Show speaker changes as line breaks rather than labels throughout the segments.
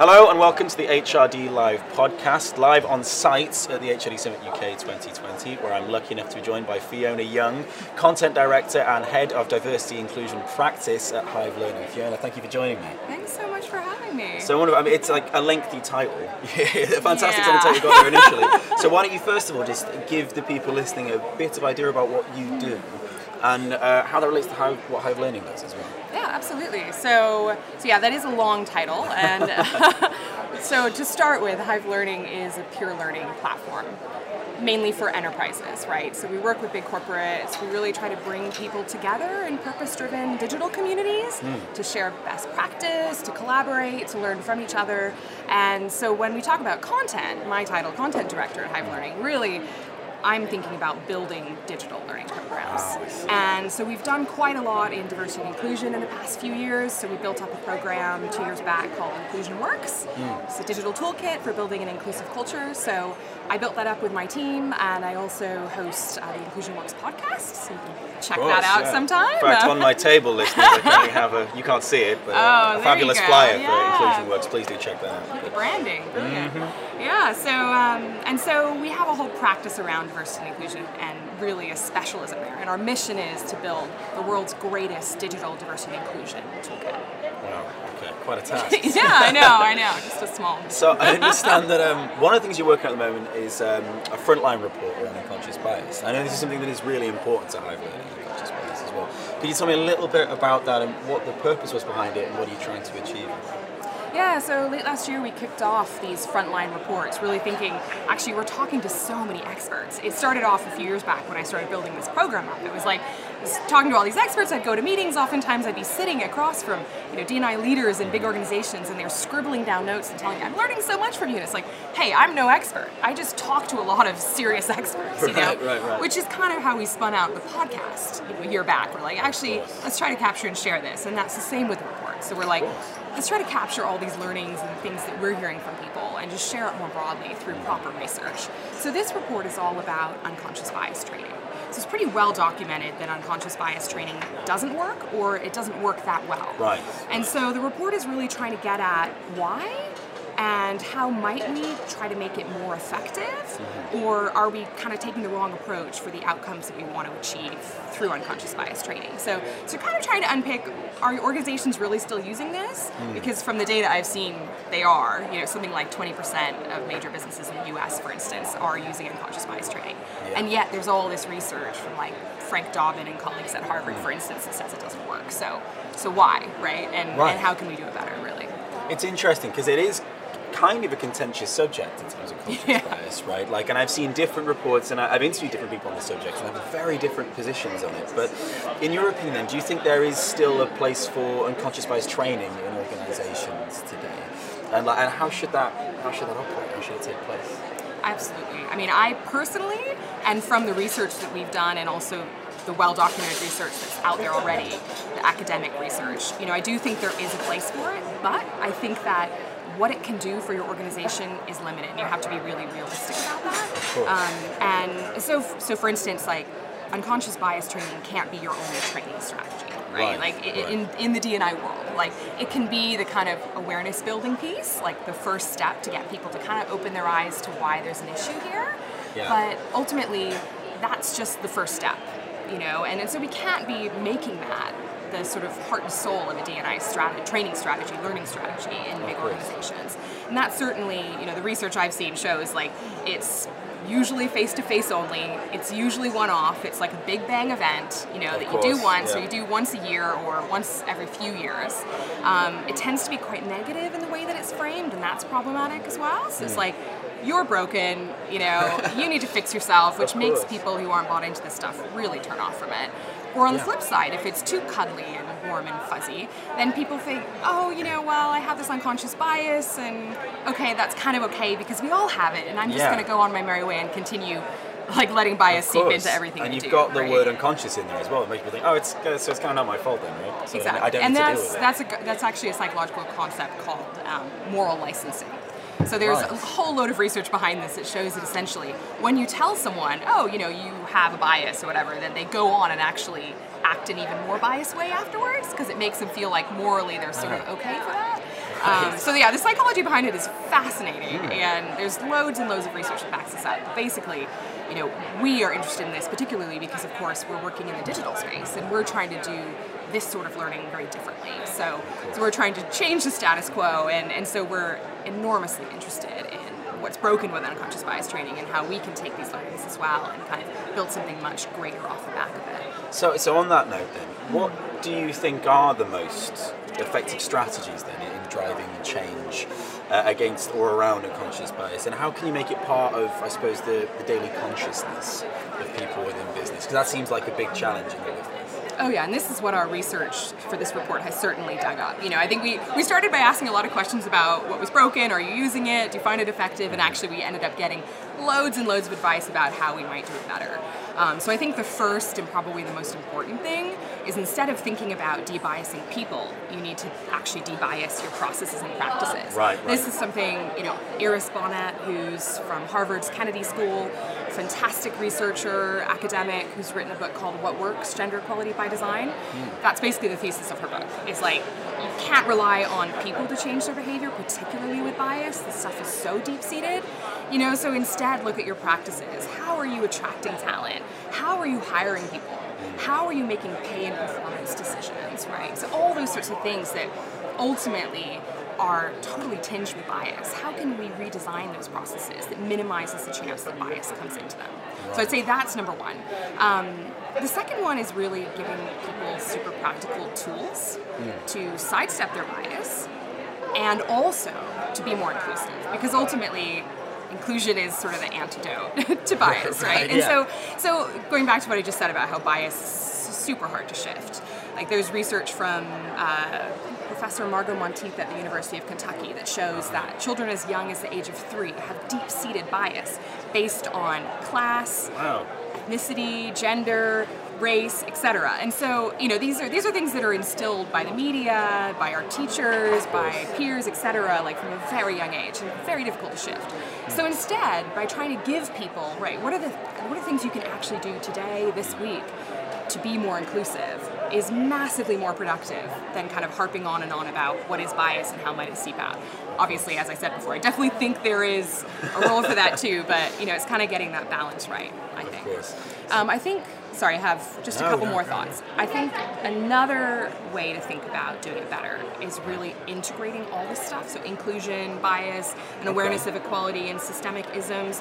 Hello and welcome to the HRD Live podcast, live on site at the HRD Summit UK 2020, where I'm lucky enough to be joined by Fiona Young, Content Director and Head of Diversity Inclusion Practice at Hive Learning. Fiona, thank you for joining me.
Thanks so much for having me.
So, I mean, it's like a lengthy title. Fantastic
Yeah.
title you got there initially. so, why don't you first of all just give the people listening a bit of idea about what you do and uh, how that relates to how, what Hive Learning does as well?
Yeah, absolutely. So, so yeah, that is a long title, and so to start with, Hive Learning is a peer learning platform, mainly for enterprises, right? So we work with big corporates. We really try to bring people together in purpose-driven digital communities to share best practice, to collaborate, to learn from each other. And so when we talk about content, my title, content director at Hive Learning, really. I'm thinking about building digital learning programs.
Ah,
And so we've done quite a lot in diversity and inclusion in the past few years. So we built up a program two years back called Inclusion Works. It's a digital toolkit for building an inclusive culture. So I built that up with my team, and I also host uh, the Inclusion Works podcast. So you can check
Of
that out
yeah.
sometime.
In fact, on my table, listeners, I currently have a, you can't see it, but
Oh,
a fabulous flyer for Inclusion Works. Please do check that out.
the branding, brilliant.
Mm-hmm.
Yeah, so um, and so we have a whole practice around diversity and inclusion, and really a specialism there. And our mission is to build the world's greatest digital diversity and inclusion toolkit.
Wow, okay, quite a task.
yeah, I know, I know, just a small.
So I understand that um, one of the things you're working on at the moment is um, a frontline report around unconscious bias. I know this is something that is really important to Hive Learning, unconscious bias as well. Could you tell me a little bit about that and what the purpose was behind it and what are you trying to achieve?
Yeah, so late last year we kicked off these frontline reports, really thinking, actually, we're talking to so many experts. It started off a few years back when I started building this program up. It was like, was talking to all these experts, I'd go to meetings, oftentimes I'd be sitting across from, you know, D&I leaders in big organizations, and they're scribbling down notes and telling me, I'm learning so much from you. And it's like, hey, I'm no expert. I just talk to a lot of serious experts, you know?
Right, right, right.
Which is kind of how we spun out the podcast, you know, a year back. We're like, actually, let's try to capture and share this. And that's the same with the report. So we're like, let's try to capture all these learnings and things that we're hearing from people and just share it more broadly through proper research. So this report is all about unconscious bias training. So it's pretty well documented that unconscious bias training doesn't work or it doesn't work that well.
Right.
And so the report is really trying to get at why and how might we try to make it more effective? Mm-hmm. Or are we kind of taking the wrong approach for the outcomes that we want to achieve through unconscious bias training? So so kind of trying to unpick are organizations really still using this? Mm. Because from the data i've seen they are. You know something like 20% of major businesses in the us for instance are using unconscious bias training.
Yeah.
and yet there's all this research from like frank dobbin and colleagues at harvard mm. for instance that says it doesn't work. So so why right? And,
Right.
and how can we do it better really?
It's interesting because it is kind of a contentious subject in terms of conscious
Yeah.
bias, right? Like, and I've seen different reports and I- I've interviewed different people on the subject and have very different positions on it. But in your opinion, then, do you think there is still a place for unconscious bias training in organisations today? And, like, and how should that how should that operate? How should it take place?
Absolutely. I mean, I personally, and from the research that we've done, and also the well-documented research that's out there already, the academic research, you know, I do think there is a place for it, but I think that what it can do for your organization is limited, and you have to be really realistic about that. Um, and so, so for instance, like unconscious bias training can't be your only training strategy,
Right,
right? Like
right.
in in the DNI world, like it can be the kind of awareness building piece, like the first step to get people to kind of open their eyes to why there's an issue here.
Yeah.
But ultimately, that's just the first step, you know. And, and so we can't be making that the sort of heart and soul of a DNI strategy, training strategy, learning strategy in big organizations. And that certainly, you know, the research I've seen shows like it's usually face to face only. It's usually one off. It's like a big bang event, you know,
Of
that you do
course,
once or you do once a year or once every few years. Um, it tends to be quite negative in the way that it's framed, and that's problematic as well. So it's
Hmm.
like, you're broken, you know, you need to fix yourself, which makes people who aren't bought into this stuff really turn off from it. Or on the flip side, if it's too cuddly and warm and fuzzy, then people think, oh, you know, well, I have this unconscious bias, and okay, that's kind of okay because we all have it, and I'm just
Yeah.
going to go on my merry way and continue like letting bias seep into everything
And you've
do,
got the
right?
word unconscious in there as well. It makes people think, oh, it's so it's kind of not my fault then, right? So
Exactly.
I don't
and that's
deal with it.
that's a, that's actually a psychological concept called um, moral licensing. So there's
Right.
a whole load of research behind this that shows that essentially when you tell someone, oh, you know, you have a bias or whatever, then they go on and actually act an even more biased way afterwards because it makes them feel like morally they're sort of
Uh-huh.
okay for that. Um, so yeah, the psychology behind it is fascinating, and there's loads and loads of research that backs this up. But basically, you know, we are interested in this particularly because, of course, we're working in the digital space, and we're trying to do this sort of learning very differently. So, so we're trying to change the status quo, and, and so we're enormously interested in what's broken with unconscious bias training and how we can take these learnings as well and kind of build something much greater off the back of it.
So, so on that note, then, what do you think are the most effective strategies then in driving change uh, against or around unconscious bias, and how can you make it part of, I suppose, the, the daily consciousness of people within business? Because that seems like a big challenge in this.
Oh yeah, and this is what our research for this report has certainly dug up. You know, I think we, we started by asking a lot of questions about what was broken, are you using it, do you find it effective, and actually we ended up getting loads and loads of advice about how we might do it better. Um, so I think the first and probably the most important thing is instead of thinking about debiasing people, you need to actually debias your processes and practices.
Right, right.
This is something, you know, Iris Bohnet, who's from Harvard's Kennedy School, fantastic researcher, academic, who's written a book called What Works, Gender Equality by Design.
Hmm.
That's basically the thesis of her book. It's like, you can't rely on people to change their behavior, particularly with bias. This stuff is so deep-seated. You know, so instead look at your practices. How are you attracting talent? How are you hiring people? How are you making pay and performance decisions, right? So all those sorts of things that ultimately are totally tinged with bias. How can we redesign those processes that minimizes the chance that bias comes into them? So I'd say that's number one. Um, the second one is really giving people super practical tools to sidestep their bias and also to be more inclusive because ultimately inclusion is sort of the antidote to bias, right?
Right,
and
yeah.
so so going back to what I just said about how bias is super hard to shift. Like there's research from uh, Professor Margo Monteith at the University of Kentucky that shows that children as young as the age of three have deep-seated bias based on class,
Wow.
ethnicity, gender, race, etc. And so, you know, these are these are things that are instilled by the media, by our teachers, by peers, etc. Like from a very young age, and very difficult to shift. So instead, by trying to give people, right, what are the what are the things you can actually do today, this week, to be more inclusive, is massively more productive than kind of harping on and on about what is bias and how might it seep out. Obviously, as I said before, I definitely think there is a role for that too, but you know, it's kind of getting that balance right. I think.
Of course.
Um, I think, sorry, I have just a
No,
couple
no,
more thoughts. I think another way to think about doing it better is really integrating all this stuff. So, inclusion, bias, and awareness
Okay.
of equality and systemic isms.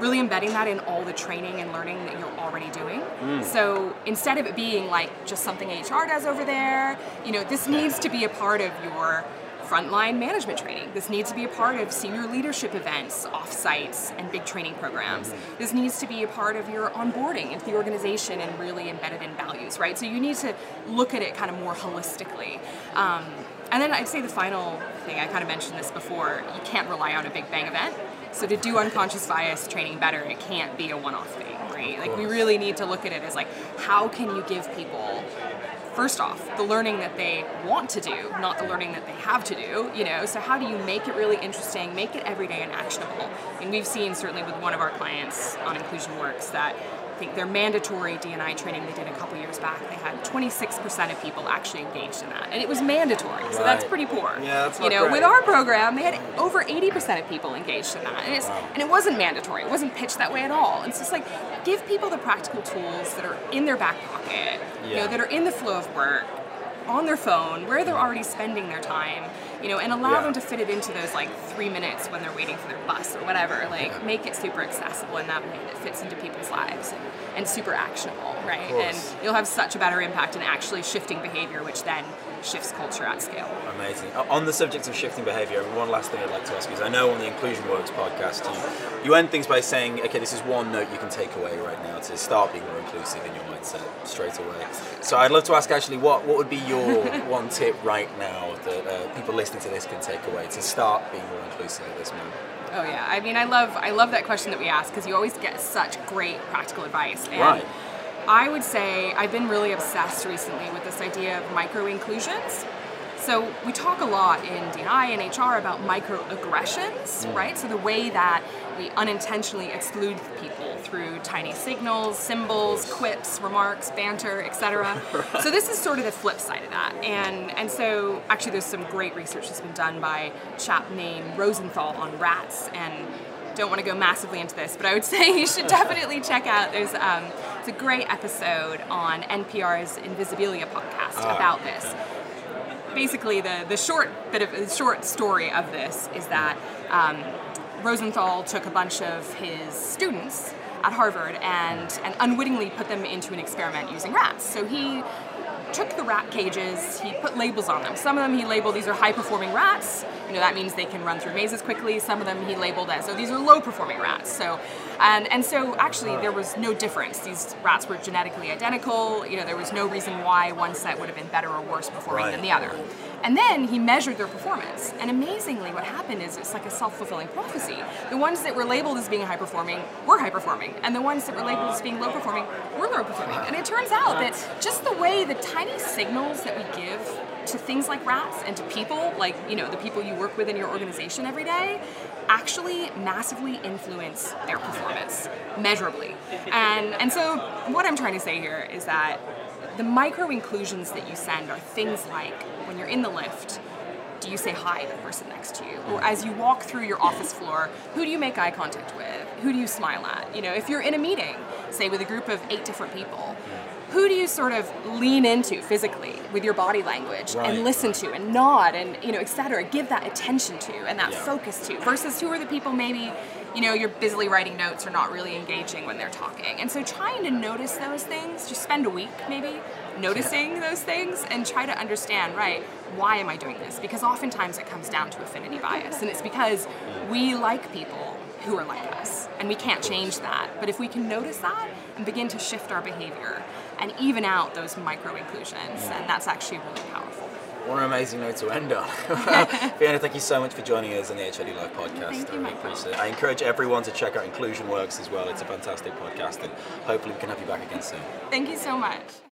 Really embedding that in all the training and learning that you're already doing.
Mm.
So instead of it being like just something HR does over there, you know, this needs to be a part of your frontline management training. This needs to be a part of senior leadership events, offsites, and big training programs. This needs to be a part of your onboarding into the organization and really embedded in values, right? So you need to look at it kind of more holistically. Um, and then I'd say the final thing, I kind of mentioned this before, you can't rely on a big bang event. So to do unconscious bias training better, it can't be a one-off thing, right? Like we really need to look at it as like, how can you give people first off, the learning that they want to do, not the learning that they have to do, you know. So how do you make it really interesting, make it everyday and actionable? And we've seen certainly with one of our clients on Inclusion Works that think their mandatory DNI training they did a couple years back, they had 26% of people actually engaged in that. And it was mandatory. So that's pretty poor.
Yeah, that's
You know,
great.
with our program, they had over 80% of people engaged in that. And it's and it wasn't mandatory. It wasn't pitched that way at all. It's just like give people the practical tools that are in their back pocket, you know, that are in the flow of work, on their phone, where they're already spending their time, you know, and allow
Yeah.
them to fit it into those like three minutes when they're waiting for their bus or whatever. Like make it super accessible in that way that fits into people's lives and, and super actionable, right? And you'll have such a better impact in actually shifting behavior, which then shifts culture at scale.
Amazing. On the subject of shifting behaviour, one last thing I'd like to ask you is I know on the Inclusion Works podcast, you, you end things by saying, okay, this is one note you can take away right now to start being more inclusive in your mindset straight away. So I'd love to ask actually, what, what would be your one tip right now that uh, people listening to this can take away to start being more inclusive at this moment?
Oh yeah, I mean, I love I love that question that we ask because you always get such great practical advice. And
Right.
I would say I've been really obsessed recently with this idea of micro inclusions. So we talk a lot in DNI and HR about microaggressions, right? So the way that we unintentionally exclude people through tiny signals, symbols, quips, remarks, banter, etc. So this is sort of the flip side of that. And and so actually there's some great research that's been done by a chap named Rosenthal on rats and don't want to go massively into this, but I would say you should definitely check out. There's um, it's a great episode on NPR's Invisibilia podcast
Ah,
about this. Basically, the the short bit of the short story of this is that um, Rosenthal took a bunch of his students at Harvard and and unwittingly put them into an experiment using rats. So he took the rat cages, he put labels on them. Some of them he labeled these are high performing rats. You know, that means they can run through mazes quickly. Some of them he labeled as, so these are low performing rats. So, and, and so actually there was no difference. These rats were genetically identical. You know, there was no reason why one set would have been better or worse performing than the other. And then he measured their performance. And amazingly, what happened is it's like a self fulfilling prophecy. The ones that were labeled as being high performing were high performing, and the ones that were labeled as being low performing were low performing. And it turns out that just the way the tiny signals that we give to things like rats and to people, like you know the people you work with in your organization every day, actually massively influence their performance measurably. And and so what I'm trying to say here is that the micro inclusions that you send are things like when you're in the lift, do you say hi to the person next to you? Or as you walk through your office floor, who do you make eye contact with? Who do you smile at? You know, if you're in a meeting, say with a group of eight different people, who do you sort of lean into physically with your body language
Right.
and listen to and nod and you know, et cetera, give that attention to and that
Yeah.
focus to versus who are the people maybe you know you're busily writing notes or not really engaging when they're talking and so trying to notice those things just spend a week maybe noticing those things and try to understand right why am i doing this because oftentimes it comes down to affinity bias and it's because we like people who are like us and we can't change that but if we can notice that and begin to shift our behavior and even out those micro inclusions and that's actually really powerful
What an amazing note to end on. Fiona, thank you so much for joining us on the HRD Live podcast.
Thank
I really appreciate it. I encourage everyone to check out Inclusion Works as well. It's a fantastic podcast, and hopefully we can have you back again soon.
thank you so much